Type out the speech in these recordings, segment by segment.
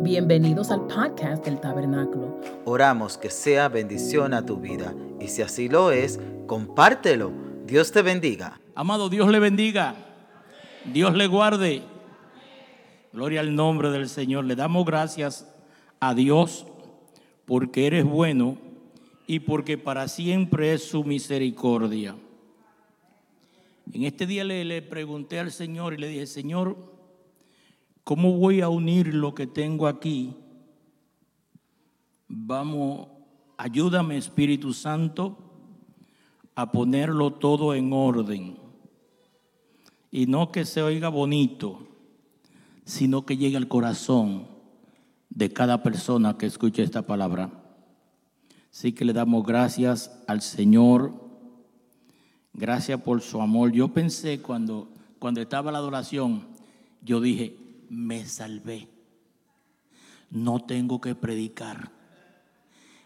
Bienvenidos al podcast del Tabernáculo. Oramos que sea bendición a tu vida y si así lo es, compártelo. Dios te bendiga. Amado, Dios le bendiga. Dios le guarde. Gloria al nombre del Señor. Le damos gracias a Dios porque eres bueno y porque para siempre es su misericordia. En este día le, le pregunté al Señor y le dije, Señor, ¿cómo voy a unir lo que tengo aquí? Vamos, ayúdame Espíritu Santo a ponerlo todo en orden. Y no que se oiga bonito, sino que llegue al corazón de cada persona que escuche esta palabra. Así que le damos gracias al Señor. Gracias por su amor. Yo pensé cuando, cuando estaba la adoración, yo dije, me salvé. No tengo que predicar.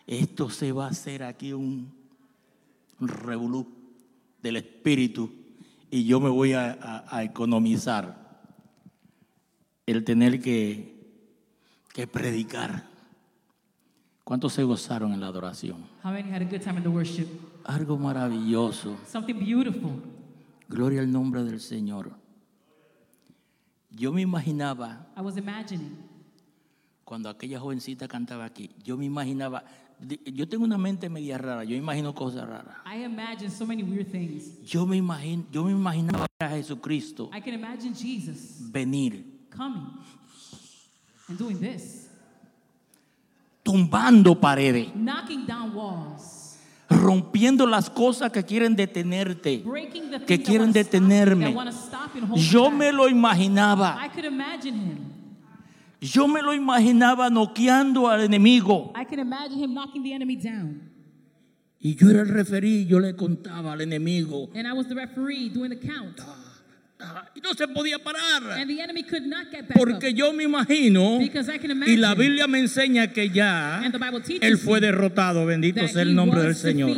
Esto se va a hacer aquí un, revolú del espíritu y yo me voy a, a- a economizar el tener que, que predicar. ¿Cuántos se gozaron en la adoración? How many had a good time in the worship? Algo maravilloso. Something beautiful. Gloria al nombre del Señor. Yo me imaginaba, I was imagining. cuando aquella jovencita cantaba aquí, yo me imaginaba, yo tengo una mente media rara, yo imagino cosas raras. I imagine so many weird things. Yo me, imagino, yo me imaginaba a Jesucristo I can imagine Jesus venir, coming and doing this, tumbando paredes, knocking down walls, rompiendo las cosas que quieren detenerte. Que quieren detenerme. Yo me lo imaginaba, I could imagine him. yo me lo imaginaba noqueando al enemigo. Y yo era el referí, yo le contaba al enemigo. And I was the referee doing the count. Y no se podía parar. And the enemy could not get back Porque yo me imagino, Because I can y la. Biblia me enseña que ya él fue derrotado. Bendito sea el nombre del Señor.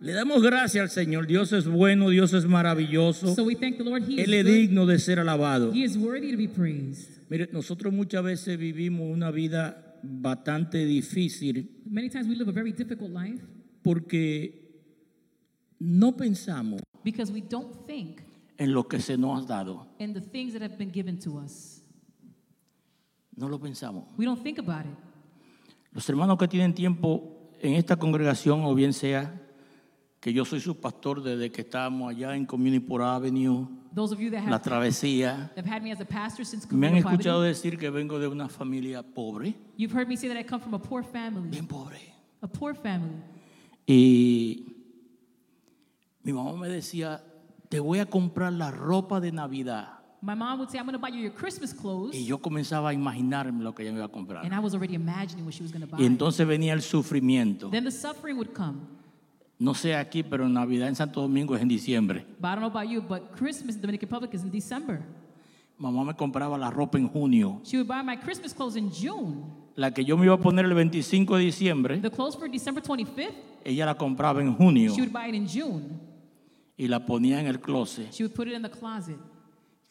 Le damos gracias al Señor. Dios es bueno, Dios es maravilloso. So Él es digno de ser alabado. Mire, nosotros muchas veces vivimos una vida bastante difícil Many times we live a very difficult life porque no pensamos because we don't think en lo que se nos ha dado. in the things that have been given to us. No lo pensamos. We don't think about it. Los hermanos que tienen tiempo en esta congregación, o bien sea que yo soy su pastor desde que estábamos allá en Community por Avenue, Those of you that la have, travesía, have had me as a pastor since me han escuchado decir que vengo de una familia pobre, you've heard me say that I come from a poor family. bien pobre. A poor family. Y mi mamá me decía, te voy a comprar la ropa de Navidad. My mom would say, I'm going to buy you your Christmas clothes. Y yo comenzaba a imaginarme lo que ella me iba a And comprar. I was already imagining what she was going to buy. Y entonces venía el sufrimiento. Then the suffering would come. No sé aquí, pero Navidad en Santo Domingo es en diciembre. But I don't know about you, but Christmas in the Dominican Republic is in December. Mamá me compraba la ropa en junio. She would buy my Christmas clothes in June. La que yo me iba a poner el 25 de diciembre, The clothes for December 25th, ella la compraba en junio she would buy it in June. Y la ponía en el closet. She would put it in the closet.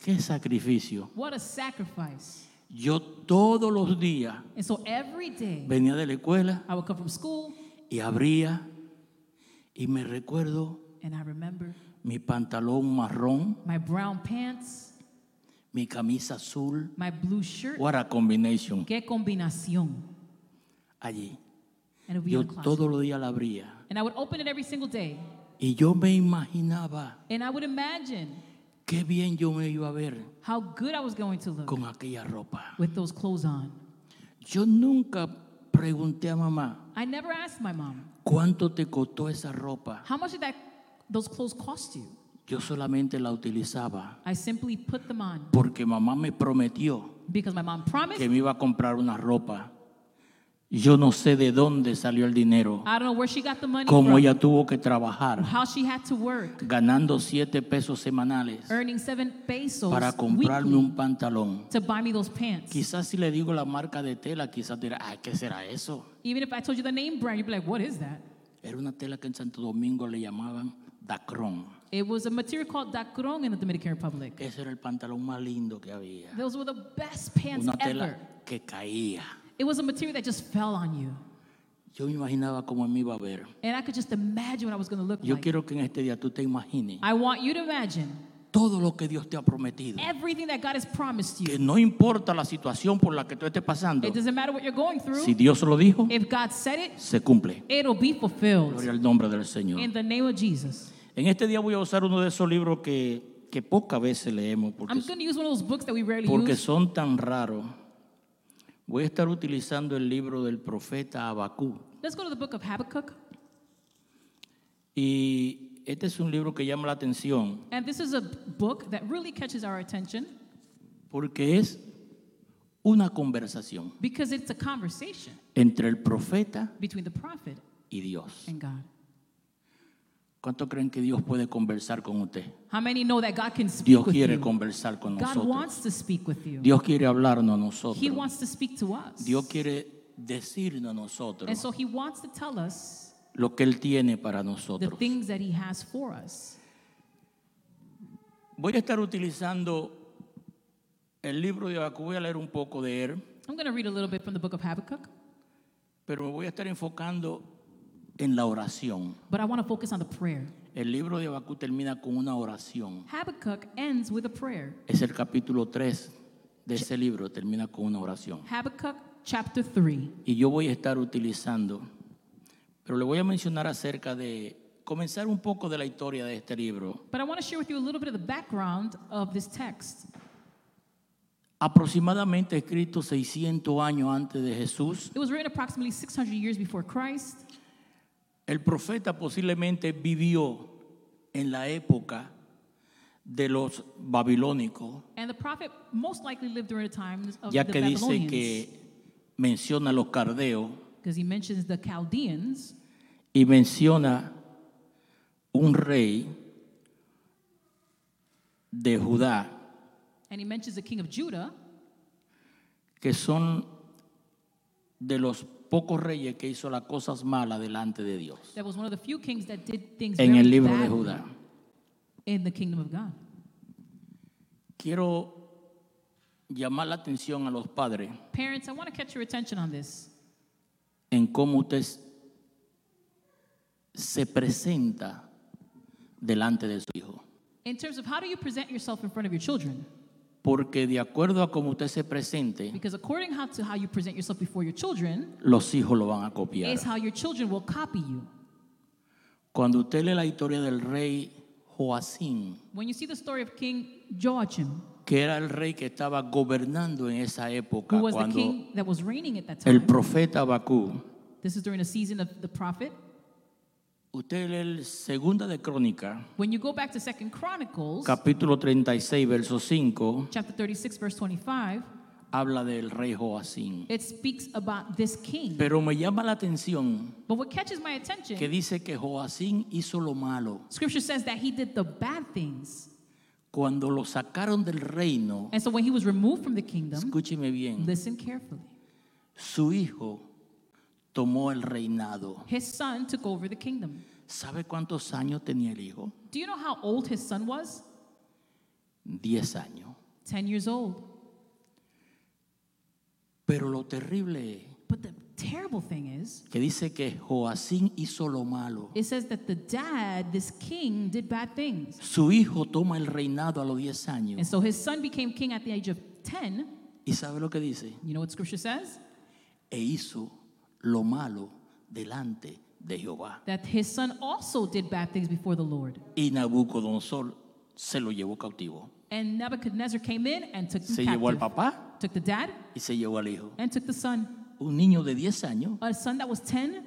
Qué sacrificio. What a sacrifice. Yo todos los días And so every day venía de la escuela I would come from school y abría y me recuerdo and I remember mi pantalón marrón, my brown pants, mi camisa azul. my blue shirt. What a combination. Qué combinación. Allí. And it would be Yo in the closet. todos los días la abría. And I would open it every single day. Y yo me imaginaba And I would imagine qué bien yo me iba a ver how good I was going to look con aquella ropa. with those clothes on. Yo nunca pregunté a mamá, I never asked my mom, ¿cuánto te costó esa ropa? how much did that those clothes cost you? Yo solamente la utilizaba I simply put them on porque mamá me prometió because my mom promised. que me iba a comprar una ropa. Yo no sé de dónde salió el dinero, I don't know where she got the money cómo from, ella tuvo que trabajar how she had to work, ganando siete pesos semanales earning seven pesos para comprarme un pantalón. to buy me those pants. Quizás si le digo la marca de tela, quizás dirá, ay, ¿qué será eso? Even if I told you the name brand, you'd be like, what is that? Era una tela que en Santo Domingo le llamaban dacrón. It was a material called dacron in the Dominican Republic. Ese era el pantalón más lindo que había. Those were the best pants Una ever. tela que caía. It was a material that just fell on you. Yo me imaginaba cómo me iba a ver. And I could just imagine what I was going to look Yo like. quiero que en este día tú te imagines I want you to imagine todo lo que Dios te ha prometido. everything that God has promised Que you. no importa la situación por la que tú estés pasando, It doesn't matter what you're going through. si Dios lo dijo, If God said it, se cumple. it'll be fulfilled. Gloria al nombre del Señor. In the name of Jesus. En este día voy a usar uno de esos libros que, que pocas veces leemos porque, I'm going to use one of those books that we rarely porque use. son tan raros. Voy a estar utilizando el libro del profeta. Let's go to the book of Habakkuk. Y este es un libro que llama la atención And this is a book that really catches our attention porque es una conversación because it's a conversation entre el profeta between the prophet y Dios. and God. ¿Cuánto creen que Dios puede conversar con usted? How many know that God can speak Dios with quiere you? conversar con God nosotros. wants to speak with you. Dios quiere hablarnos a nosotros. He wants to speak to us. Dios quiere decirnos a And nosotros so he wants to tell us lo que Él tiene para the nosotros. things that he has for us. Voy a estar utilizando el libro de Habacuc, voy a leer un poco de él, I'm going to read a little bit from the book of Habakkuk, pero me voy a estar enfocando en la oración. but I want to focus on the prayer. El libro de Habacuc termina con una oración. Habakkuk ends with a prayer. Es el capítulo 3 de ese libro, termina con una oración. Habakkuk chapter 3. Y yo voy a estar utilizando, pero le voy a mencionar acerca de comenzar un poco de la historia de este libro. But I want to share with you a little bit of the background of this text. Aproximadamente escrito 600 años antes de Jesús, It was written approximately 600 years before Christ. El profeta posiblemente vivió en la época de los babilónicos, And the prophet most likely lived during the times of ya the que dice que menciona a los cardeos Because he mentions the Chaldeans y menciona un rey de Judá, and he mentions the king of Judah, que son de los pocos reyes que hizo las cosas malas delante de Dios. En el libro de Judá. in the kingdom of God. Quiero llamar la atención a los padres Parents, I want to catch your attention on this. en cómo usted se presenta delante de su hijo. In terms of how do you present yourself in front of your children? Porque de acuerdo a cómo usted se presente, Because according how to how you present yourself before your children los hijos lo van a copiar. is how your children will copy you. Cuando usted lee la historia del rey Joacín, When you see the story of King Joachim, que era el rey que estaba gobernando en esa época, who was the cuando king that was reigning at that el time, profeta Abacú, this is during the season of the prophet. Usted lee el segunda de Crónica, When you go back to Second Chronicles, capítulo 36, verso 5, chapter 36, verse 25, habla del rey Joacín. it speaks about this king. Pero me llama la atención But what catches my attention, que dice que Joacín hizo lo malo. scripture says that he did the bad things. Cuando lo sacaron del reino, And so when he was removed from the kingdom, escúcheme bien, listen carefully. su hijo tomó el reinado. His son took over the kingdom. ¿Sabe cuántos años tenía el hijo? Do you know how old his son was? Diez años. 10 years old. Pero lo terrible But the terrible thing is, que dice que Joacín hizo lo malo. it says that the dad, this king, did bad things. Su hijo toma el reinado a los 10 And años. so his son became king at the age of 10. ¿Y sabe lo que dice? You know what scripture says? E hizo lo malo delante de Jehová. That his son also did bad things before the Lord. Y Nabucodonosor se lo llevó cautivo. And Nebuchadnezzar came in and took Se llevó al captive. papá Took the dad y se llevó al hijo. and took the son. Un niño de 10 años A son that was 10,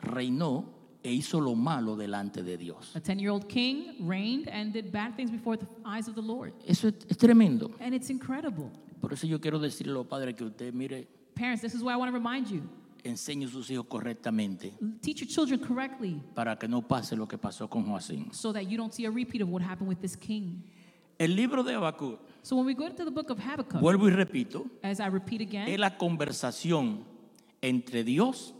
reinó e hizo lo malo delante de Dios. a 10 year old king, reigned and did bad things before the eyes of the Lord. Eso es, es tremendo. And it's incredible. Por eso yo quiero decirle a los padres que usted, mire, Parents, this is why I want to remind you enseñe a sus hijos correctamente teach your children correctly para que no pase lo que pasó con Joacín. so that you don't see a repeat of what happened with this king. El libro de Habacuc, So when we go to the book of Habakkuk, vuelvo y repito, as I repeat es again, la conversación entre Dios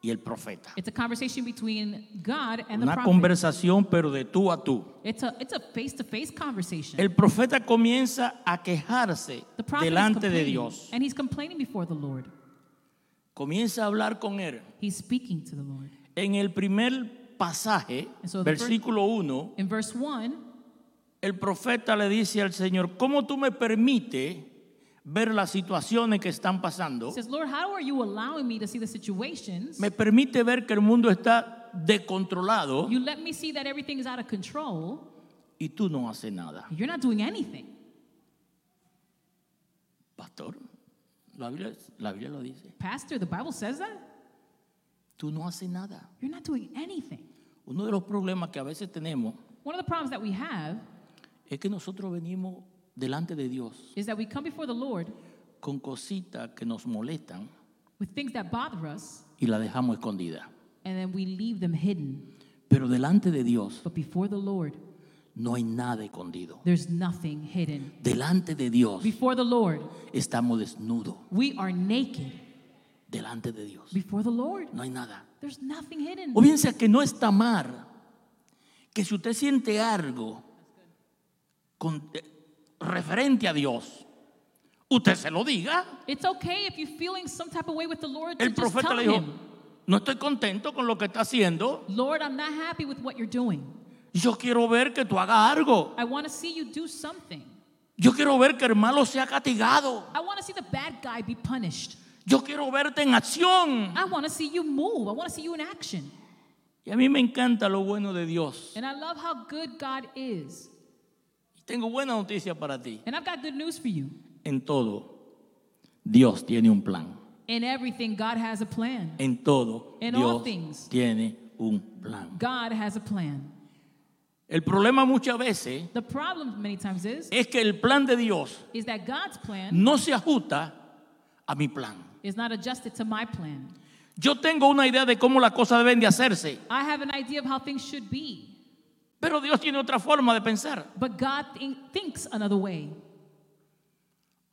y el profeta. It's a conversation between God and the Una prophet. conversación pero de tú a tú. It's a it's a face-to-face conversation. El profeta comienza a quejarse the prophet is delante de complaining, Dios. and he's complaining before the Lord. Comienza a hablar con él. He's speaking to the Lord. En el primer pasaje, so versículo 1, In verse 1, el profeta le dice al Señor, ¿cómo tú me permites ver las situaciones que están pasando? says, Lord, how are you allowing me to see the situations? Me permite ver que el mundo está descontrolado You let me see that everything is out of control. y tú no haces nada. You're not doing anything. Pastor, la Biblia, la Biblia lo dice. Pastor, the Bible says that. Tú no haces nada. You're not doing anything. Uno de los problemas que a veces tenemos One of the problems that we have es que nosotros venimos delante de Dios is that we come before the Lord con cositas que nos molestan with things that bother us y la dejamos escondida. and then we leave them hidden. Pero delante de Dios But before the Lord, no hay nada escondido. there's nothing hidden. Delante de Dios Before the Lord, estamos desnudos. we are naked. Delante de Dios Before the Lord, no hay nada. there's nothing hidden. O bien sea que no está mal que si usted siente algo con, eh, referente a Dios, usted se lo diga. It's okay if you're feeling some type of way with the Lord to El just profeta tell le dijo, him, no estoy contento con lo que está haciendo. Lord, I'm not happy with what you're doing. Yo quiero ver que tú hagas algo. I want to see you do something. Yo quiero ver que el malo sea castigado. I want to see the bad guy be punished. Yo quiero verte en acción. I want to see you move. I want to see you in action. Y a mí me encanta lo bueno de Dios. And I love how good God is. Y tengo buena noticia para ti. And I've got good news for you. En todo, Dios tiene un plan. In everything, God has a plan. En todo, In all Dios things. tiene un plan. God has a plan. El problema muchas veces The problem many times is es que el plan de Dios is that God's plan no se ajusta a mi plan. is not adjusted to my plan. Yo tengo una idea de cómo las cosas deben de hacerse, I have an idea of how things should be, pero Dios tiene otra forma de pensar. but God think, thinks another way.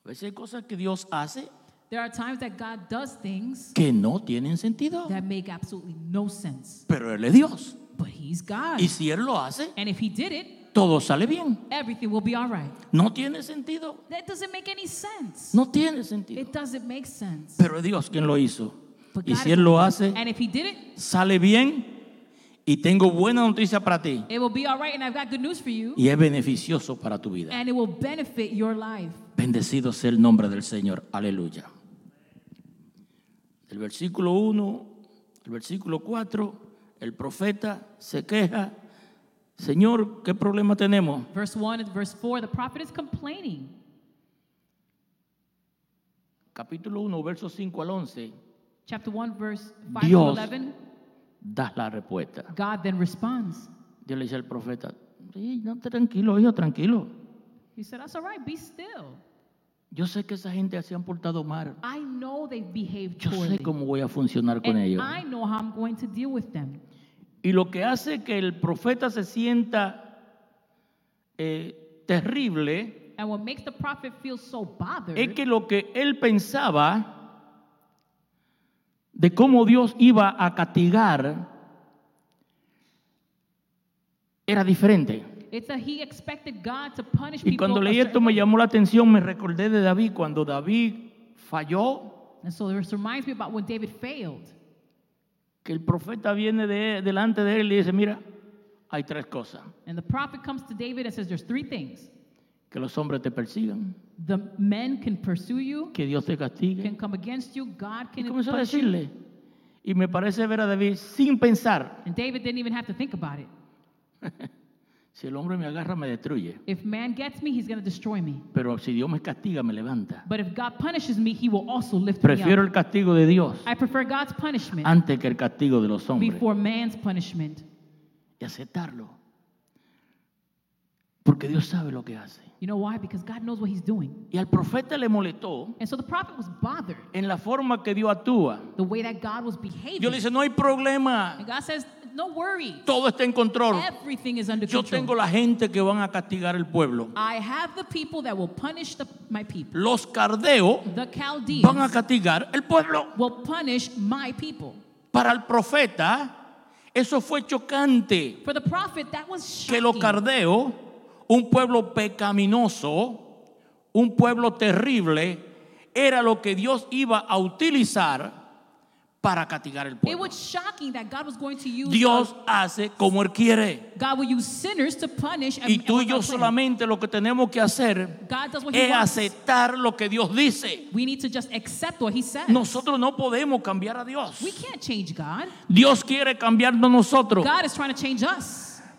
A veces hay cosas que Dios hace There are times that God does things que no tienen sentido, that make absolutely no sense, pero Él es Dios. But He's God. Y si Él lo hace, And if He did it, todo sale bien. everything will be all right. No tiene sentido. That doesn't make any sense. No tiene sentido. It doesn't make sense. Pero es Dios quien lo hizo. But Y God si Él lo hace, And if He did it, sale bien. Y tengo buena noticia para ti. it will be all right. And I've got good news for you. Y es beneficioso para tu vida. And it will benefit your life. Bendecido sea el nombre del Señor. Aleluya. Del versículo 1 al versículo 4, el profeta se queja. Señor, ¿qué problema tenemos? Verse 1 and verse 4, the prophet is complaining. Capítulo 1, versos 5 al 11. Chapter 1, verse 5 to Dios 11. da la respuesta. God then responds. Dios le dice al profeta, sí, no, tranquilo, hijo, tranquilo. He said, That's all right, be still. Yo sé que esa gente se han portado mal. I know they've behaved Yo sé poorly. cómo voy a funcionar con And ellos. I know how I'm going to deal with them. Y lo que hace que el profeta se sienta eh, terrible And what makes the prophet feel so bothered es que lo que él pensaba de cómo Dios iba a castigar era diferente. it's that he expected God to punish Y cuando a leí esto me llamó la atención, me recordé de David, cuando David falló, And so this reminds me about when David failed. Que el profeta viene de, delante de él y dice, mira, hay tres cosas, And the prophet comes to David and says, There's three things. que los hombres te persigan, The men can pursue you, que Dios te castigue. can come against you, God Y can comenzó a decirle, y me parece ver a David sin pensar, And David didn't even have to think about it. si el hombre me agarra me destruye, If man gets me, he's going to destroy me. pero si Dios me castiga me levanta. But if God punishes me, he will also lift me Prefiero up. el castigo de Dios I prefer God's punishment antes que el castigo de los hombres. before man's punishment. Y aceptarlo. Porque Dios sabe lo que hace. You know why? Because God knows what he's doing. Y al profeta le molestó And so the prophet was bothered en la forma que Dios actúa. the way that God was behaving. Dios le dice, no hay problema, And God says, No worry. todo está en control. Everything is under Yo control. tengo la gente que van a castigar el pueblo. I have the people that will punish the, my people. Los cardeos The van a Chaldeans castigar el pueblo. will punish my people. Para el profeta, eso fue chocante. For the prophet, that was Que los shocking. Un pueblo pecaminoso, un pueblo terrible, era lo que Dios iba a utilizar para castigar el It pueblo. was shocking that God was going to use Dios hace como Él quiere. God will use sinners to punish and, Y tú y yo solamente lo que tenemos que hacer es aceptar lo que Dios dice. We need to just accept what he says. Nosotros no podemos cambiar a Dios. We can't change God. Dios quiere cambiarnos nosotros.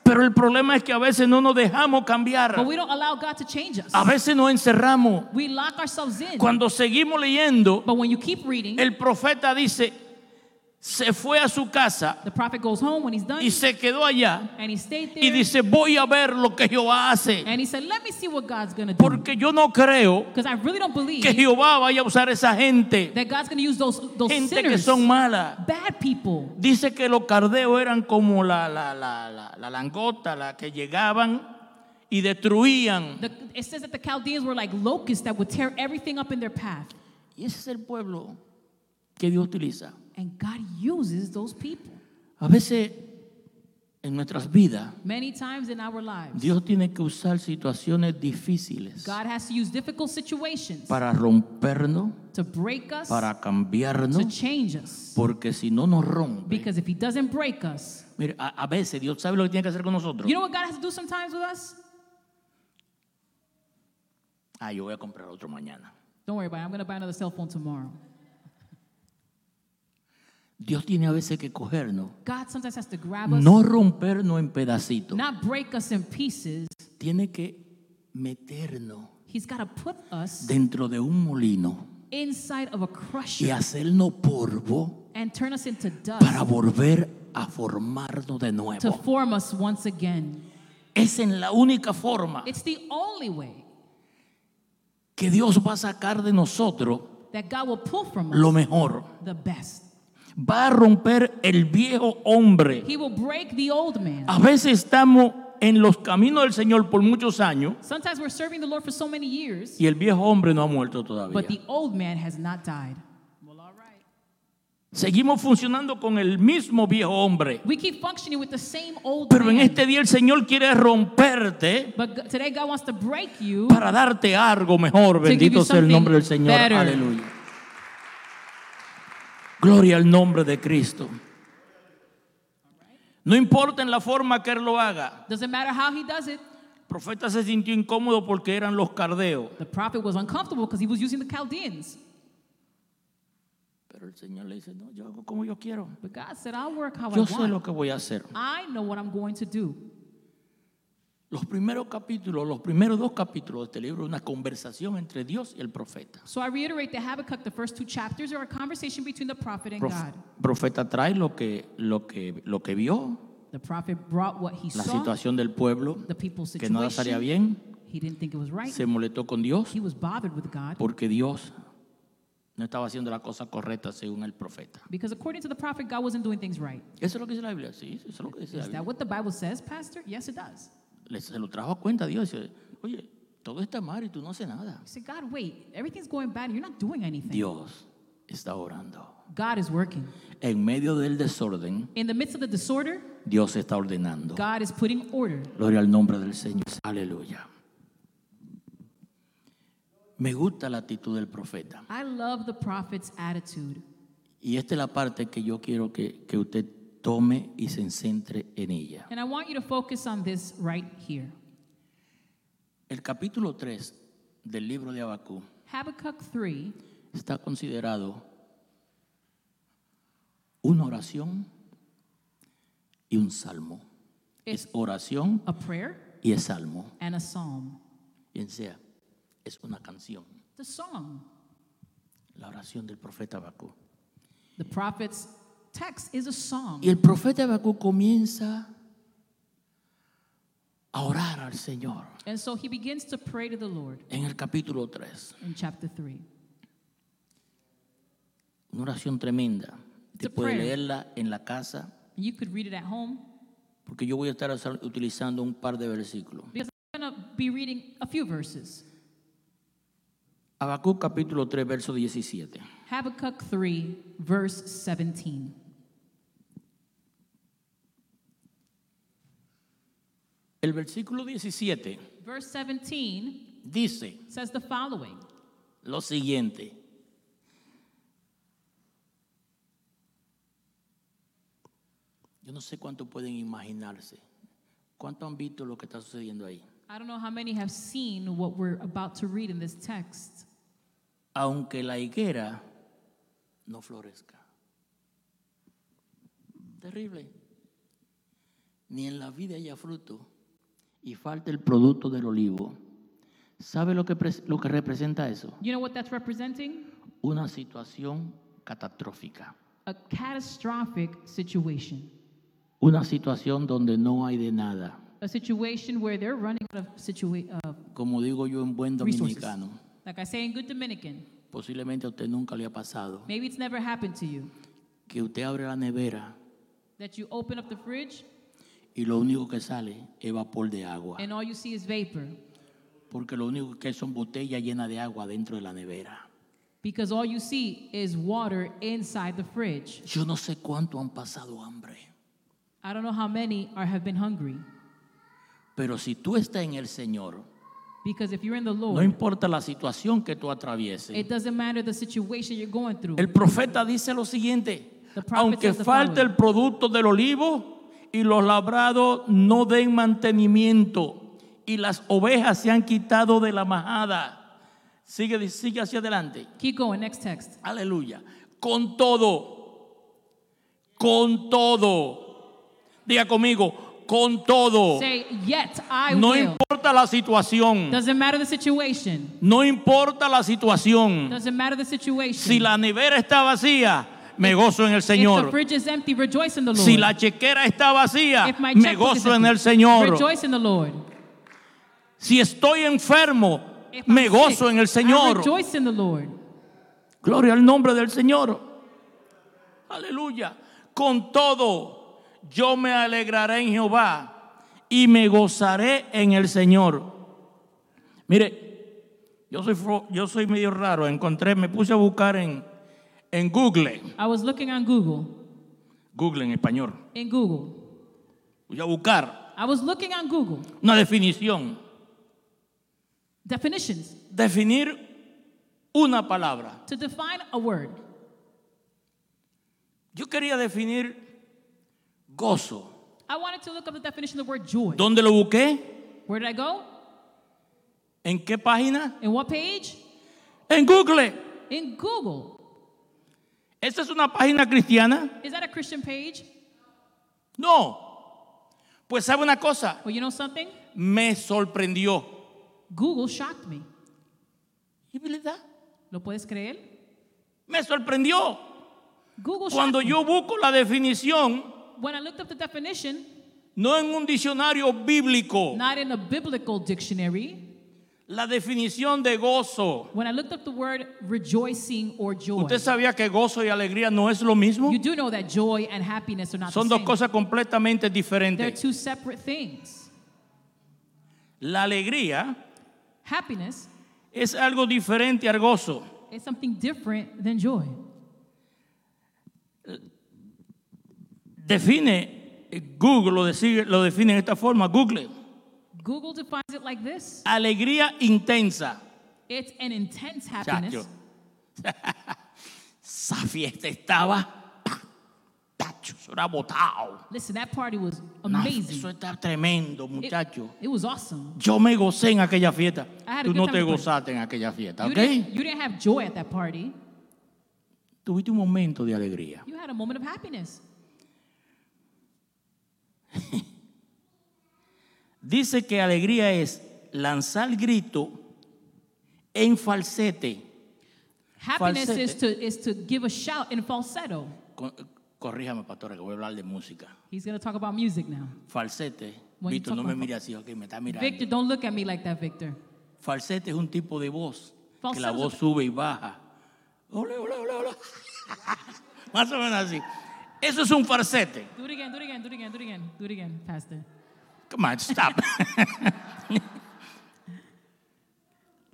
Pero el problema es que a veces no nos dejamos cambiar. A veces nos encerramos. Cuando seguimos leyendo, But when you keep reading, el profeta dice, se fue a su casa the prophet goes home when he's done y se quedó allá and he stayed y there. dice, voy a ver lo que Jehová hace. Said, Let me see what God's going to do. Porque yo no creo Because I really don't believe que Jehová vaya a usar esa gente, that God's going to use those, those gente que sinners, son malas. bad people. Dice que los cardeos eran como la, la, la, la, la langota, la que llegaban y destruían. The, it says that the Chaldeans were like locusts that would tear everything up in their path. Y ese es el pueblo que Dios utiliza. And God uses those people. A veces en nuestras vidas, Many times in our lives, Dios tiene que usar situaciones difíciles God has to use difficult situations para rompernos, to break us, para to cambiarnos, change us. porque si no nos rompe, Because if He doesn't break us, a veces Dios sabe lo que tiene que hacer con nosotros. you know what God has to do sometimes with us? Ah, yo voy a comprar otro mañana. Don't worry about it. I'm going to buy another cell phone tomorrow. Dios tiene a veces que cogernos, God sometimes has to grab us, no rompernos en pedacitos, not break us in pieces. tiene que meternos He's got to put us dentro de un molino inside of a y crusher hacernos polvo and turn us into para dust volver a formarnos de to nuevo. form us once again. Es en la única forma It's the only way que Dios va a sacar de nosotros that God will pull from lo mejor. the best. Va a romper el viejo hombre. He will break the old man. A veces estamos en los caminos del Señor por muchos años Sometimes we're serving the Lord for so many years, y el viejo hombre no ha muerto todavía. but the old man has not died. Well, all right. Seguimos funcionando con el mismo viejo hombre. We keep functioning with the same old Pero en man. este día el Señor quiere romperte But today God wants to break you para darte algo mejor. Bendito sea el nombre del Señor. better. Aleluya. Gloria al nombre de Cristo. No importa en la forma que Él lo haga. Doesn't matter how he does it. El profeta se sintió incómodo porque eran los cardeos. The prophet was uncomfortable because he was using the Chaldeans. Pero el Señor le dice, no, yo hago como yo quiero. But God said, I'll work how Yo I sé want. lo que voy a hacer. I know what I'm going to do. Los primeros capítulos, los primeros dos capítulos de este libro, es una conversación entre Dios y el profeta. So I reiterate that Habakkuk, the first two chapters, are a conversation between the prophet and God. profeta trae lo que, lo, que, lo que vio, The prophet brought what he la saw, situación del pueblo, the people's que nada salía situation. bien, He didn't think it was right. se molestó con Dios He was bothered with God porque Dios no estaba haciendo la cosa correcta según el profeta. because according to the prophet, God wasn't doing things right. Eso es lo que dice la Biblia, sí, eso es lo que dice la Is that Biblia. what the Bible says, Pastor? Yes, it does. Se lo trajo a cuenta a Dios oye, todo está mal y tú no haces nada. God, wait, everything's going bad you're not doing anything. Dios está orando. God is working. En medio del desorden, In the midst of the disorder, Dios está ordenando. God is putting order. Gloria al nombre del Señor. Aleluya. Me gusta la actitud del profeta. I love the prophet's attitude. Y esta es la parte que yo quiero que, que usted tome y se centre en ella. And I want you to focus on this right here. El capítulo 3 del libro de Abacú Habakkuk 3 está considerado una oración y un salmo. Es oración a prayer y es salmo. and a psalm. Bien sea, es una canción. The song. La oración del profeta Abacú. The prophet's text is a song. Y el profeta Habacuc comienza a orar al Señor And so he begins to pray to the Lord en el capítulo 3. in chapter 3. Una oración tremenda. Usted a puede prayer. leerla en la casa You could read it at home porque yo voy a estar utilizando un par de versículos. because I'm going to be reading a few verses. Habacuc capítulo 3, verso 17. Habakkuk 3, verse 17. El versículo 17 Verse 17 dice says the following lo siguiente. Yo no sé cuánto pueden imaginarse. ¿Cuánto han visto lo que está sucediendo ahí? I don't know how many have seen what we're about to read in this text. Aunque la higuera no florezca. Terrible. Ni en la vida haya fruto y falta el producto del olivo. ¿Sabe lo que, lo que representa eso? You know what that's representing? Una situación catastrófica. A catastrophic situation. Una situación donde no hay de nada. A situation where they're running out of situa- uh, Como digo yo en buen dominicano, Like I say in good Dominican, posiblemente a usted nunca le ha pasado maybe it's never happened to you que usted abre la nevera that you open up the fridge y lo único que sale es vapor de agua. and all you see is vapor Porque lo único que son botellas llenas de agua dentro de la nevera. because all you see is water inside the fridge. Yo no sé cuánto han pasado hambre, I don't know how many are have been hungry pero si tú estás en el Señor, because if you're in the no Lord, importa la situación que tú atravieses. it doesn't matter the situation you're going through. El profeta dice lo siguiente, aunque falte el producto del olivo y los labrados no den mantenimiento y las ovejas se han quitado de la majada. Sigue, sigue hacia adelante. Keep going, next text. Aleluya. Con todo, con todo. Diga conmigo, con todo. Say, yet I No will. importa la situación. Doesn't matter the situation. No importa la situación. Doesn't matter the situation. Si la nevera está vacía, me gozo en el Señor. empty. Si la chequera está vacía, me gozo en el Señor. Si estoy enfermo, If me I'm gozo sick, en el Señor. Gloria al nombre del Señor. Aleluya. Con todo, yo me alegraré en Jehová y me gozaré en el Señor. Mire, yo soy, yo soy medio raro. Encontré, me puse a buscar en, en Google. I was looking on Google, Google en español. in Google. Voy a buscar I was looking on Google. una definición. Definitions. Definir una palabra. To define a word. Yo quería definir gozo. I wanted to look up the definition of the word joy. ¿Dónde lo busqué? Where did I go? ¿En qué página? In what page? En Google. In Google. ¿Esta es una página cristiana? Is that a Christian page? No. Pues sabe una cosa, Well, you know something? me sorprendió. Google shocked me. ¿Y verdad? ¿Lo puedes creer? Me sorprendió. Google Cuando yo busco la definición. When I looked up the definition, no en un diccionario bíblico, not in a biblical dictionary, la definición de gozo. when I looked up the word rejoicing or joy, ¿Usted sabía que gozo y alegría no es lo mismo? you do know that joy and happiness are not Son the dos same. cosas completamente They're diferentes. two separate things. La alegría Happiness es algo diferente al gozo. is something different than joy. Define, Google lo, lo define de esta forma, Google. Google defines it like this Alegría intensa. it's an intense happiness. Esa fiesta estaba, tacho, eso era botado. Listen, that party was amazing. Eso está tremendo, It- muchacho. It, was awesome. Yo me gocé en aquella fiesta. I had a Tú good no time te at the party. gozaste en aquella fiesta, You, ¿ok? didn't, you didn't have joy at that party. Tuviste un momento de alegría. You had a moment of happiness. Dice que alegría es lanzar grito en falsete. Happiness Falsete. is to, is to give a shout in falsetto. Co- Corríjame, pastora, que voy a hablar de música. He's going to talk about music now. Falsete. When Víctor, no me mire así, ok, me está mirando. Victor, don't look at me like that, Victor. Falsete es un tipo de voz que la Falsetto voz sube y baja. Ole, ole, ole, ole. Más o menos así. Eso es un falsete. Do it again, do it again, do it again, do it again, do it again, Pastor. Come on, stop.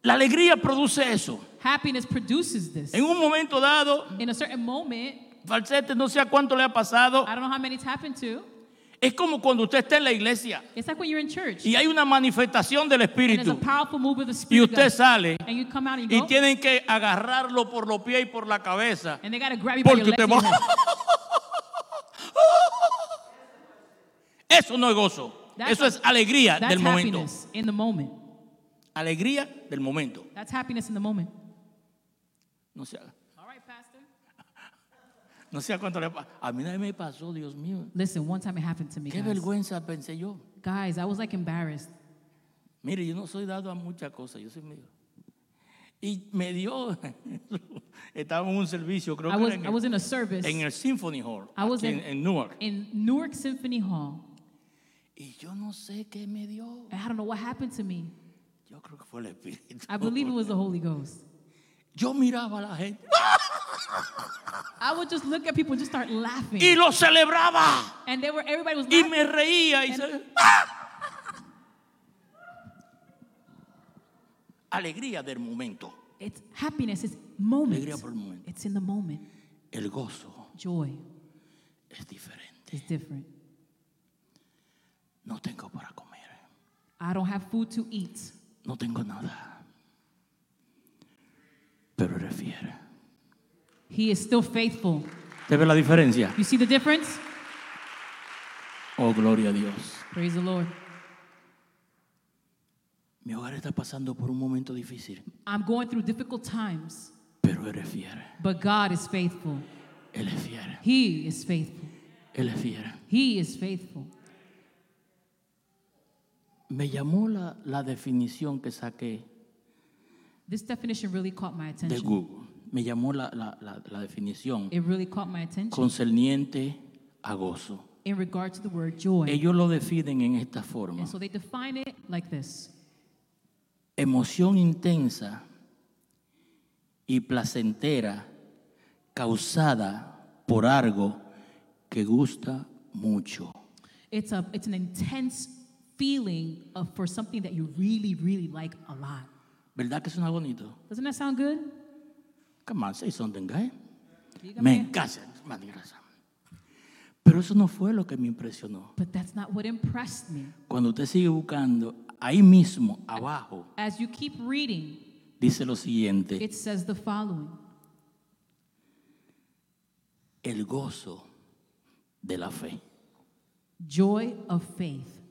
la alegría produce eso. Happiness produces this. En un momento dado, In a certain moment, falsete, no sé a cuánto le ha pasado, I don't know how many it's happened to. Es como cuando usted está en la iglesia It's like when you're in church y hay una manifestación del and there's a Espíritu powerful move of the y Spirit. of usted God, sale and you come out and y you go, tienen que agarrarlo por los pies y por la cabeza. and they got to grab you by Porque usted va. and your head. Eso no es gozo. That's Eso es alegría That's del momento. happiness in the moment. Alegría del momento. That's happiness in the moment. No sé, haga- All right, Pastor. no sé a cuánto le pa- A mí nadie me pasó, Dios mío. Listen, one time it happened to me, Qué guys. vergüenza pensé yo. Guys, I was like embarrassed. Mire, yo no soy dado a muchas cosas, yo soy medio. Y me dio, estaba en un servicio, creo I que was, era en I el, was in a service en el Symphony Hall, I was aquí en, in- en Newark. in Newark Symphony Hall. Y yo no sé qué me dio. I don't know what happened to me. Yo creo que fue el Espíritu. I believe it was the Holy Ghost. Yo miraba a la gente I would just look at people and just start laughing. y lo celebraba. And they were everybody was Y laughing. me reía. Y And- se- Alegría del momento. It's happiness, it's Alegría moment. por el momento. It's in the moment. El gozo Joy es diferente. is different. No tengo para comer. I don't have food to eat, No tengo nada. Pero eres fiel. He is still faithful. ¿Te ve la diferencia? You see the difference? Oh, gloria a Dios. Praise the Lord. Mi hogar está pasando por un momento difícil, I'm going through difficult times, pero eres fiel. but God is faithful. Él es fiel. He is faithful. Él es fiel. He is faithful. Me llamó la, la definición que saqué This definition really caught my de attention. Google. Me llamó la, la- la- la definición It really caught my attention concerniente a gozo. in regard to the word joy. Ellos lo definen en esta forma. And so they define it like this Emoción intensa y placentera causada por algo que gusta mucho. it's, a, it's an intense feeling of, for something that you really, really like a lot. ¿Verdad que suena bonito? Doesn't that sound good? Come on, say something, guy. Dígame. Me encanta. Madre. Pero eso no fue lo que me impresionó. But that's not what impressed me. Cuando usted sigue buscando, ahí mismo, abajo, As you keep reading, dice lo siguiente. it says the following El gozo de la fe. Joy of faith.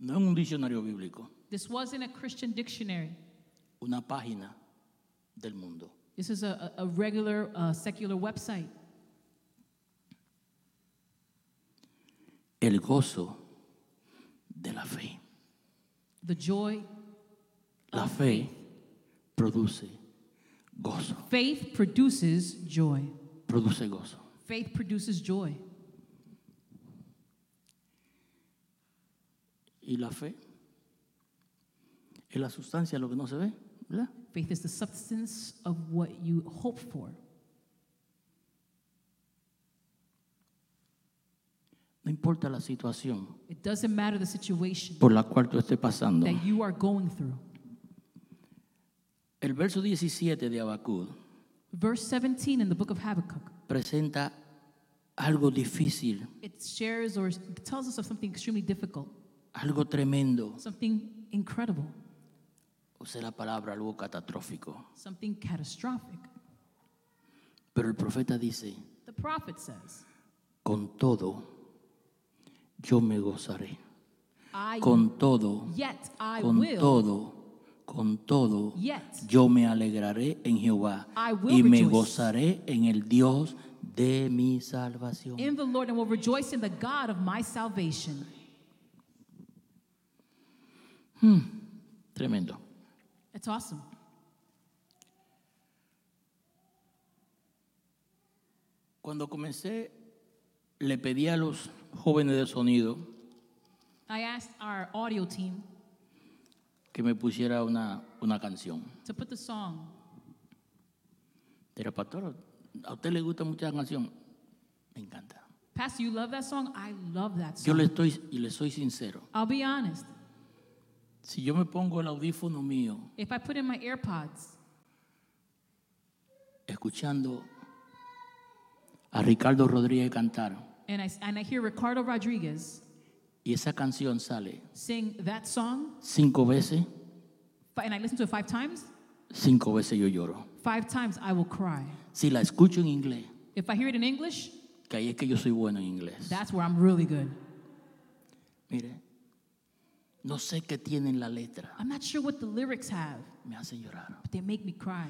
No en un diccionario bíblico, This wasn't a Christian dictionary. una página del mundo. This is a, a regular uh, secular website. El gozo de la fe. The joy, La fe produce gozo. faith produces joy. Produce gozo. Faith produces joy. Y la fe es la sustancia de lo que no se ve, ¿verdad? Faith is the substance of what you hope for. No importa la situación It doesn't matter the situation por la cual tú estés pasando. that you are going through. El verso 17 de Habacuc Verse 17 in the book of Habakkuk, presenta algo difícil, it shares or tells us of something extremely difficult, algo tremendo. something incredible, Usé la palabra algo catastrófico. something catastrophic. Pero el profeta dice, The prophet says, con todo, yo me gozaré. I Con todo, yet I con will todo, con todo, Yet. yo me alegraré en Jehová I will y me rejoice. gozaré en el Dios de mi salvación. in the Lord and will rejoice in the God of my salvation. Tremendo. It's awesome. Cuando comencé, le pedí a los jóvenes de sonido I asked our audio team que me pusiera una, una canción. to put the song. Era pastor, ¿a usted le gusta mucho la canción? Me encanta. Pastor, you love that song? I love that Yo song. le estoy y le soy sincero. I'll be honest. Si yo me pongo el audífono mío If I put in my AirPods, escuchando a Ricardo Rodríguez cantar and I, and I hear Ricardo Rodriguez y esa canción sale sing that song, cinco veces, and I listen to it five times, cinco veces yo lloro. five times I will cry. Si la escucho en inglés, If I hear it in English, que ahí es que yo soy bueno en inglés. that's where I'm really good. Mire, no sé qué tiene en la letra, I'm not sure what the lyrics have, me hace llorar. but they make me cry.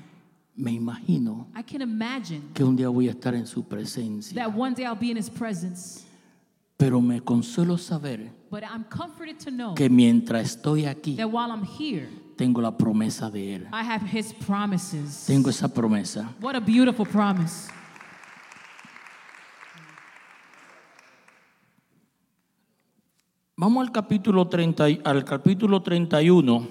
Me imagino I can imagine que un día voy a estar en su presencia, that one day I'll be in his presence, pero me consuelo saber but I'm comforted to know que mientras estoy aquí, that while I'm here, tengo la promesa de Él. I have his promises. Tengo esa promesa. What a beautiful promise. Vamos al capítulo, 30, y- al capítulo 31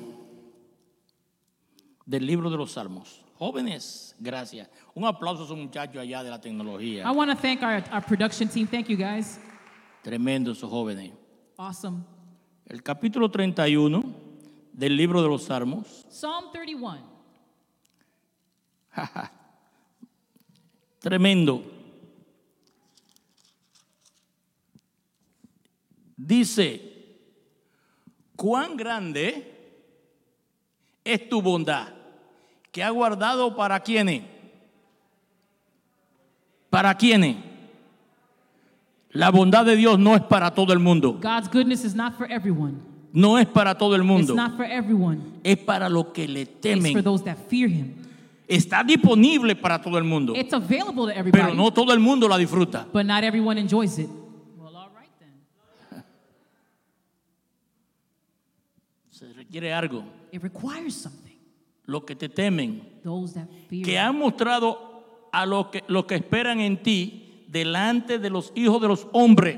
del libro de los Salmos. Jóvenes, gracias. Un aplauso a esos muchachos allá de la I tecnología. want to thank our, our production team. Thank you guys. Tremendo esos jóvenes. Awesome. El capítulo 31 del libro de los Salmos. Psalm 31. Tremendo. Dice, cuán grande es tu bondad que ha guardado para quienes. ¿Para quienes? La bondad de Dios no es para todo el mundo. God's goodness is not for everyone. No es para todo el It's mundo. not for everyone. Es para los que le It's for temen. those that fear him. Está disponible para todo el mundo. It's available to Pero everybody, no todo el mundo la disfruta. but not everyone enjoys it. Well, all right then. Se requiere algo. It requires something. Los que te temen, Those that fear que han mostrado a los que, los que esperan en ti delante de los hijos de los hombres.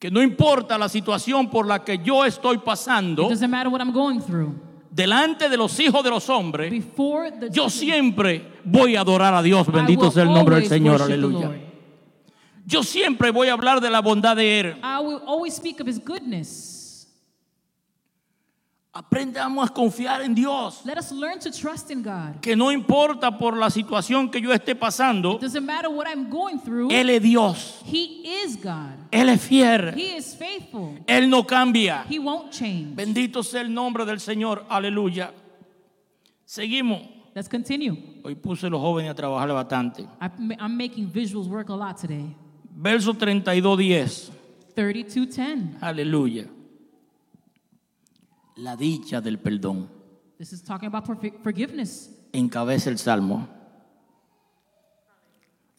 Que no importa la situación por la que yo estoy It pasando, doesn't matter what I'm going through. delante de los hijos de los hombres, Before the yo siempre voy a adorar a Dios. Bendito sea el nombre del Señor. Aleluya. Yo siempre voy a hablar de la bondad de Él. I will always speak of his goodness. Aprendamos a confiar en Dios. Let us learn to trust in God. Que no importa por la situación que yo esté pasando, It doesn't matter what I'm going through. Él es Dios. He is God. Él es fiel. He is faithful. Él no cambia. He won't change. Bendito sea el nombre del Señor. Aleluya. Seguimos. Let's continue. Hoy puse a los jóvenes a trabajar bastante. I'm making visuals work a lot today. Verso 32.10. 32:10. Aleluya. La dicha del perdón. This is talking about forgi- forgiveness. Encabeza el salmo.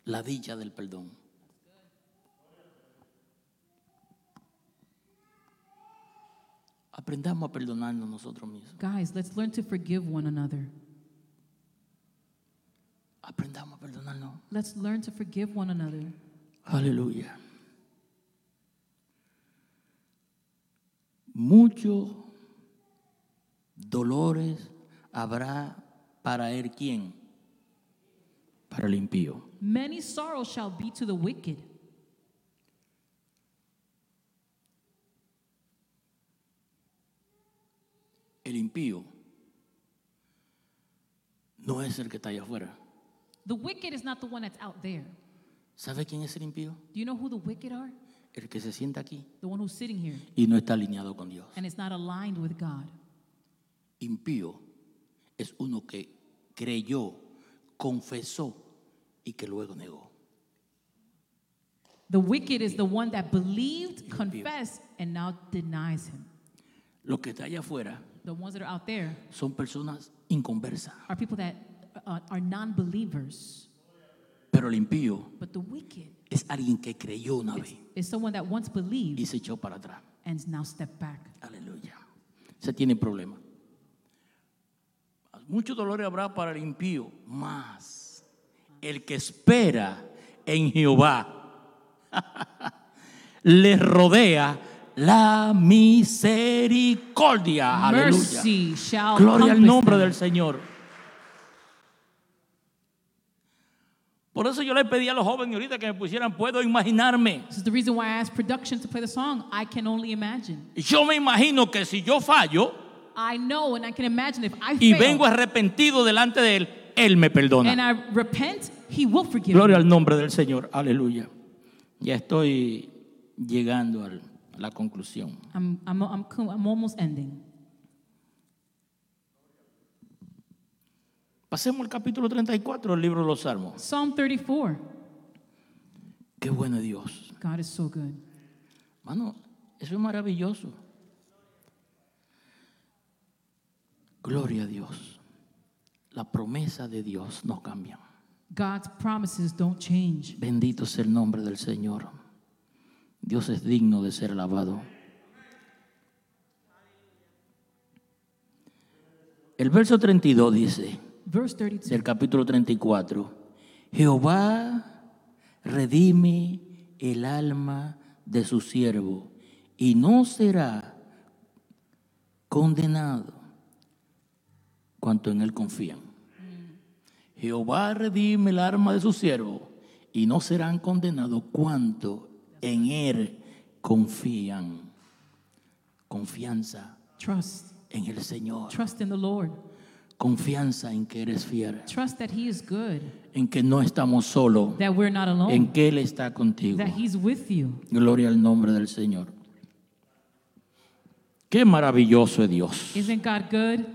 La dicha del perdón. Aprendamos a perdonarnos nosotros mismos. Guys, let's learn to forgive one another. Aprendamos a perdonarnos. Let's learn to forgive one another. Aleluya. Muchos dolores habrá para él quién? Para el impío. Many sorrows shall be to the wicked. El impío no es el que está allá afuera. The wicked is not the one that's out there. ¿Sabe quién es el impío? Do you know who the wicked are? El que se sienta aquí The one who's sitting here y no está alineado con Dios. and is not aligned with God. Impío es uno que creyó, confesó y que luego negó. The wicked is the one that believed, confessed, and now denies him. Los que está allá afuera The ones that are out there son personas inconversas, are people that uh, are non believers. pero el impío But the wicked es alguien que creyó una vez is someone that once believed y se echó para atrás. and now step back. Aleluya. Se tiene problema. Mucho dolor habrá para el impío, más el que espera en Jehová le rodea la misericordia. Aleluya. Mercy shall Gloria al nombre del Señor. Por eso yo le pedí a los jóvenes ahorita que me pusieran, puedo imaginarme. This is the reason why I asked production to play the song. I can only imagine. Yo me imagino que si yo fallo I know and I can imagine if I y fail vengo arrepentido delante de Él, Él me perdona. and I repent He will forgive Gloria al nombre del Señor. Aleluya. Ya estoy llegando al- a la conclusión. I'm, I'm, I'm, I'm almost ending. Pasemos al capítulo 34 del libro de los Salmos. Psalm 34. Qué bueno Dios. God is so good. Mano, eso es maravilloso. Gloria a Dios. La promesa de Dios no cambia. God's promises don't change. Bendito sea el nombre del Señor. Dios es digno de ser alabado. El verso 32 dice, Verse 32. del capítulo 34, Jehová redime el alma de su siervo y no será condenado cuanto en él confían. Jehová redime el alma de su siervo y no serán condenados cuanto en él confían. Confianza Trust. en el Señor. Trust in the Lord. Confianza en que eres fiel. Trust that He is good, En que no estamos solos. that we're not alone, En que Él está contigo. that He's with you. Gloria al nombre del Señor. Qué maravilloso es Dios. Isn't God good?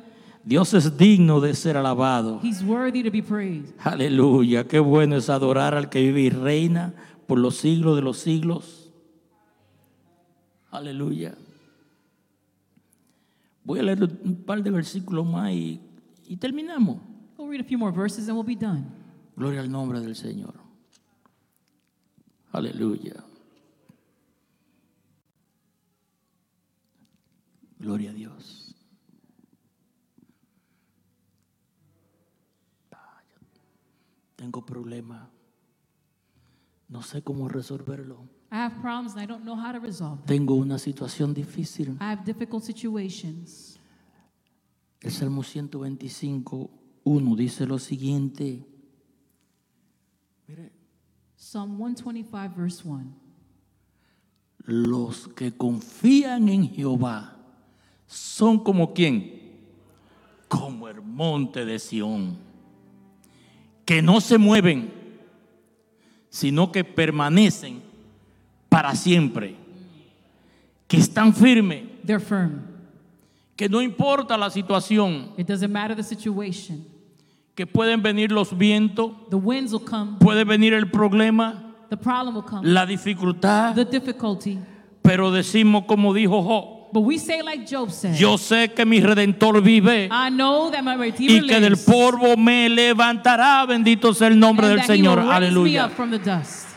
Dios es digno de ser alabado. He's worthy to be praised. Aleluya. Qué bueno es adorar al que vive y reina por los siglos de los siglos. Aleluya. Voy a leer un par de versículos más y, y terminamos. We'll read a few more verses and we'll be done. Gloria al nombre del Señor. Aleluya. Gloria a Dios. Ah, yo Tengo problema. No sé cómo resolverlo. I have problems and I don't know how to resolve them. Tengo una situación difícil. I have difficult situations. El Salmo 125, 1 dice lo siguiente. Mire, Psalm 125, verse 1. Los que confían en Jehová son como quién? Como el monte de Sión, que no se mueven, sino que permanecen para siempre, que están firmes, They're firm. que no importa la situación, It doesn't matter the situation. que pueden venir los vientos, The winds will come, puede venir el problema, the problem will come, la dificultad, the difficulty. pero decimos como dijo Job, But we say, like Job said, yo sé que mi redentor vive. I know that my Redeemer y que del polvo me levantará. Bendito sea el nombre del Señor. Aleluya. up from the dust.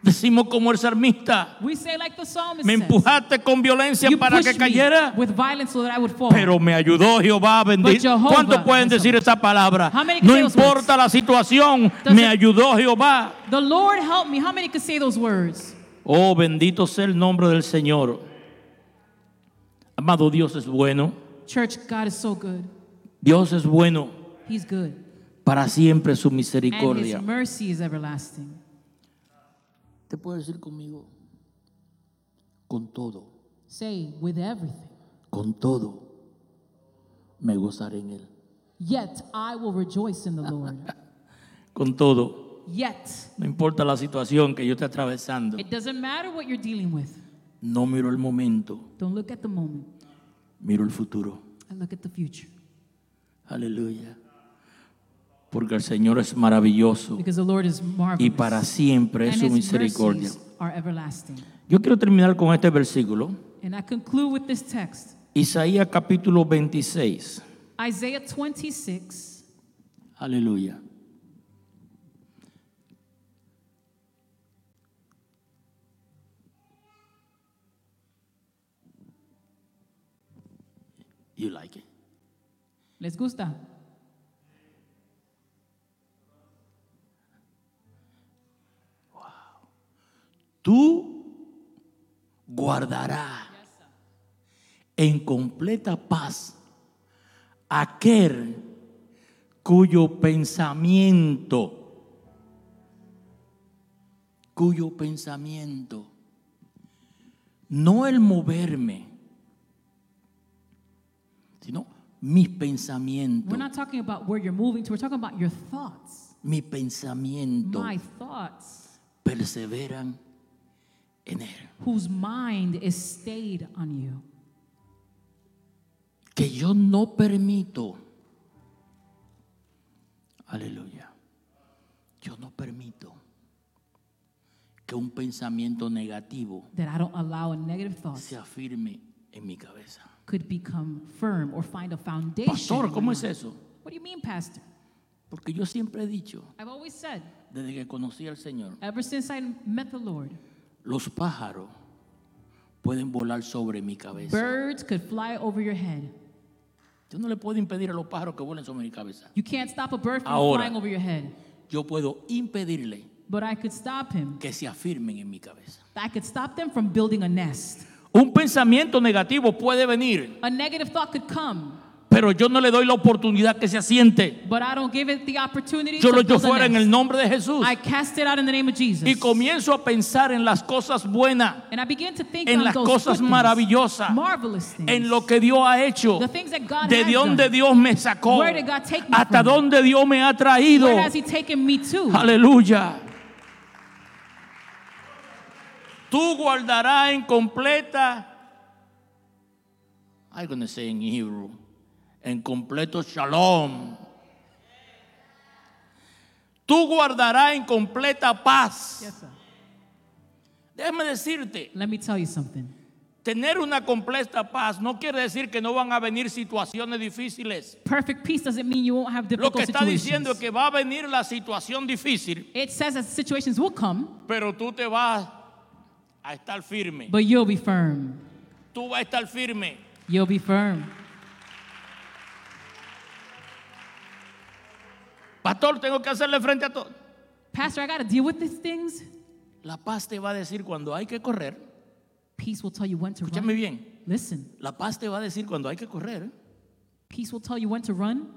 Decimos como el salmista, We say, like the psalmist me says, empujaste con violencia you para que cayera, with violence so that I would fall. pero me ayudó Jehová bendito. ¿Cuántos pueden decir esa palabra? How many can No importa la situación, Does me it- ayudó Jehová. the Lord help me. How many can say those words? Oh, bendito sea el nombre del Señor. Amado Dios es bueno. Church, God is so good. Dios es bueno. He's good. Para siempre su And misericordia. his mercy is everlasting. ¿Te puedes decir conmigo? Con todo. Say, with everything. con todo me gozaré en él. Yet I will rejoice in the Lord. Con todo, Yet. no importa la situación que yo esté atravesando, It doesn't matter what you're dealing with. no miro el momento, Don't look at the moment. miro el futuro. I look at the future. Aleluya. Porque el Señor es maravilloso Because the Lord is marvelous. y para siempre es and su his misericordia. mercies are everlasting. Yo quiero terminar con este versículo. And I conclude with this text. Isaías capítulo 26. Isaiah 26. Aleluya. You like it? ¿Les gusta? Tú guardarás en completa paz aquel cuyo pensamiento, cuyo pensamiento, no el moverme, mis We're pensamientos, not talking about where you're moving to, we're talking about your thoughts. mi pensamiento My thoughts, perseveran en Él. whose mind is stayed on you. Que yo no permito, aleluya, yo no permito que un pensamiento negativo That I don't allow a negative thought se afirme en mi cabeza. Could become firm or find a foundation. Pastor, ¿cómo es eso? What do you mean, Pastor? Porque yo siempre he dicho, I've always said, desde que conocí al Señor, ever since I met the Lord, los pájaros pueden volar sobre mi cabeza. birds could fly over your head. Yo no le puedo impedir a los pájaros que vuelen sobre mi cabeza. You can't stop a bird from Ahora. flying over your head, Yo puedo impedirle but I could stop him. que se afirmen en mi cabeza. I could stop them from building a nest. Un pensamiento negativo puede venir, A negative thought could come, pero yo no le doy la oportunidad que se asiente. but I don't give it the opportunity Yo lo echo fuera en el nombre de Jesús I cast it out in the name of Jesus. y comienzo a pensar en las cosas buenas, and I begin to think en on las those cosas things, maravillosas, marvelous things, en lo que Dios ha hecho, the things that God de dónde. Dios me sacó, Where did God take me hasta dónde Dios me ha traído. Where has He taken me to? Aleluya. Tú guardarás en completa, I'm going to say in Hebrew, en completo shalom. Tú guardarás en completa paz. Yes, sir. Déjame decirte, Let me tell you something. tener una completa paz no quiere decir que no van a venir situaciones difíciles. Perfect peace doesn't mean you won't have Lo difficult que está diciendo es que va a venir la situación difícil, It says that situations will come, pero tú te vas a estar firme. but you'll be firm. Tú vas a estar firme. You'll be firm. Pastor, tengo que hacerle frente a todo. Pastor, I got to deal with these things. La paz te va a decir cuando hay que correr. Peace will tell you when to Escúchame run. bien. Listen, La paz te va a decir cuando hay que correr peace will tell you when to run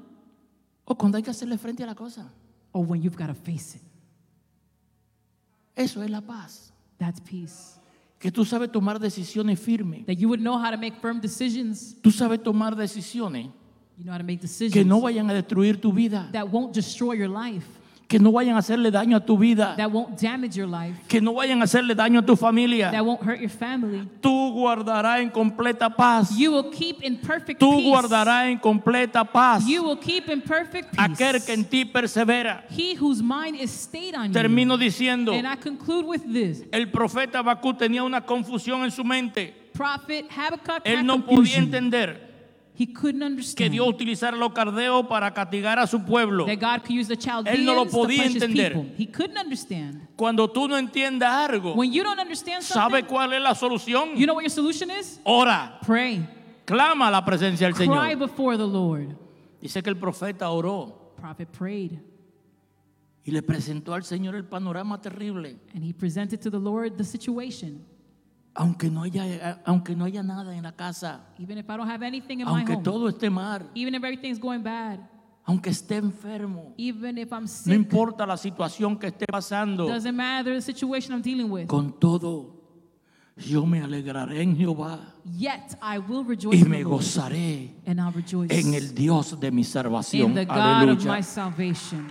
o cuando hay que hacerle frente a la cosa. or when you've got to face it. Eso es la paz. That's peace. Que tú sabes tomar decisiones firmes. That you would know how to make firm decisions. Tú sabes tomar decisiones You know how to make decisions que no vayan a destruir tu vida. that won't destroy your life, Que no vayan a hacerle daño a tu vida. that won't damage your life, Que no vayan a hacerle daño a tu familia. that won't hurt your family. Tú guardarás en completa paz. You will keep in perfect Tú peace. guardarás en completa paz. You will keep in perfect peace. Aquel que en ti persevera. He whose mind is stayed on Termino you. diciendo. And I conclude with this. El profeta Habacuc tenía una confusión en su mente. Prophet Habakkuk Él no podía entender He couldn't que understand Dios utilizara los cardeos para castigar a su pueblo. that God could use the Chaldeans Él no lo to podía punish his entender. people. He couldn't understand. Cuando tú no entiendas algo, When you don't understand ¿sabe something, cuál es la solución? you know what your solution is? Ora, Pray. clama a la presencia del Cry Señor. before the Lord. Dice que el profeta oró Prophet prayed. y le presentó al Señor el panorama terrible. And he presented to the Lord the situation. Aunque no haya, aunque no haya nada en la casa, Even if I don't have anything in my aunque home, todo esté mal, even if everything's going bad, aunque esté enfermo, even if I'm no sick, importa la situación que esté pasando, doesn't matter the situation I'm dealing with. con todo, yo me alegraré en Jehová Yet I will rejoice y in me gozaré and I'll rejoice en el Dios de mi in salvación. the God of my salvation.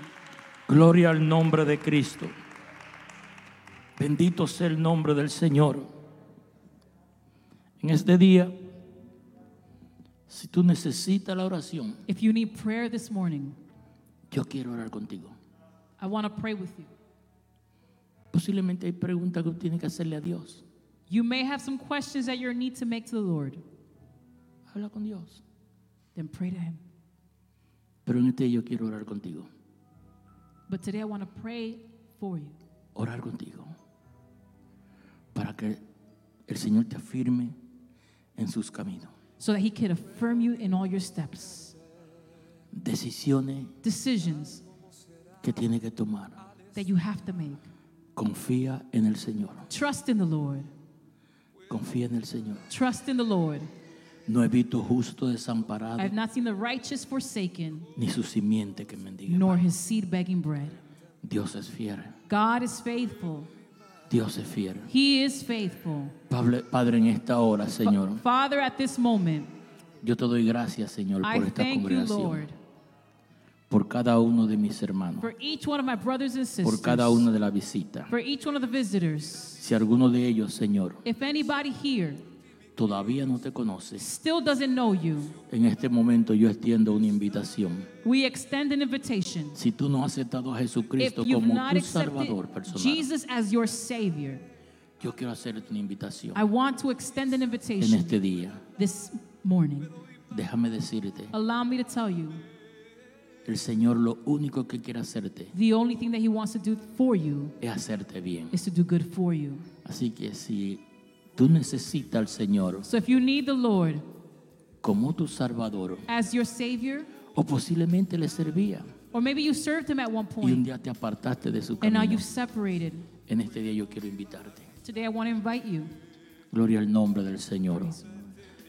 Gloria al nombre de Cristo. Bendito sea el nombre del Señor. En este día, si tú necesitas la oración, If you need prayer this morning, yo quiero orar contigo. I want to pray with you. Posiblemente hay preguntas que tienes que hacerle a Dios. You may have some questions that you need to make to the Lord. Habla con Dios. Then pray to Him. Pero en este día yo quiero orar contigo. But today I want to pray for you. Orar contigo. Para que el Señor te afirme en sus caminos. so that He can affirm you in all your steps. Decisiones Decisions que tienes que tomar. that you have to make. Confía en el Señor. Trust in the Lord. Confía en el Señor. Trust in the Lord. No he visto justo desamparado, I have not seen the righteous forsaken, ni su simiente que mendigue. nor his seed begging bread. Dios es fiel. God is faithful. Dios es fiel. He is faithful. Padre, Padre, en esta hora, Señor, Father, at this moment, Yo te doy gracias, Señor, I por esta thank you, congregación, Lord, por cada uno de mis hermanos, for each one of my brothers and sisters, por cada una de la visita. for each one of the visitors. Si alguno de ellos, Señor, If anybody here todavía no te conoce, still doesn't know you, en este momento yo extiendo una invitación. we extend an invitation. Si tú no has aceptado a If Jesucristo you've como not tu accepted Salvador personal, Jesus as your Savior, yo quiero hacerte una invitación I want to extend an en invitation este día. this morning. Déjame decirte, Allow me to tell you el Señor lo único que quiere hacerte the only thing that He wants to do for you es hacerte bien. is to do good for you. Así que si tú necesitas al Señor So if you need the Lord como tu Salvador, as your Savior, o posiblemente le servía or maybe you served Him at one y un point día te apartaste de su and now camino, you've separated, en este día yo quiero invitarte. today I want to invite you. Gloria al nombre del Señor.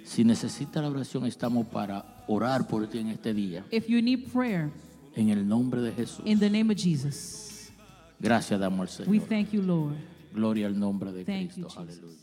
Si necesitas la oración, estamos para orar por ti en este día. If you need prayer, En el nombre de Jesús. in the name of Jesus, Gracias damos al we Señor. thank you, Lord. Gloria al nombre de Thank you, Cristo. Jesus. Aleluya.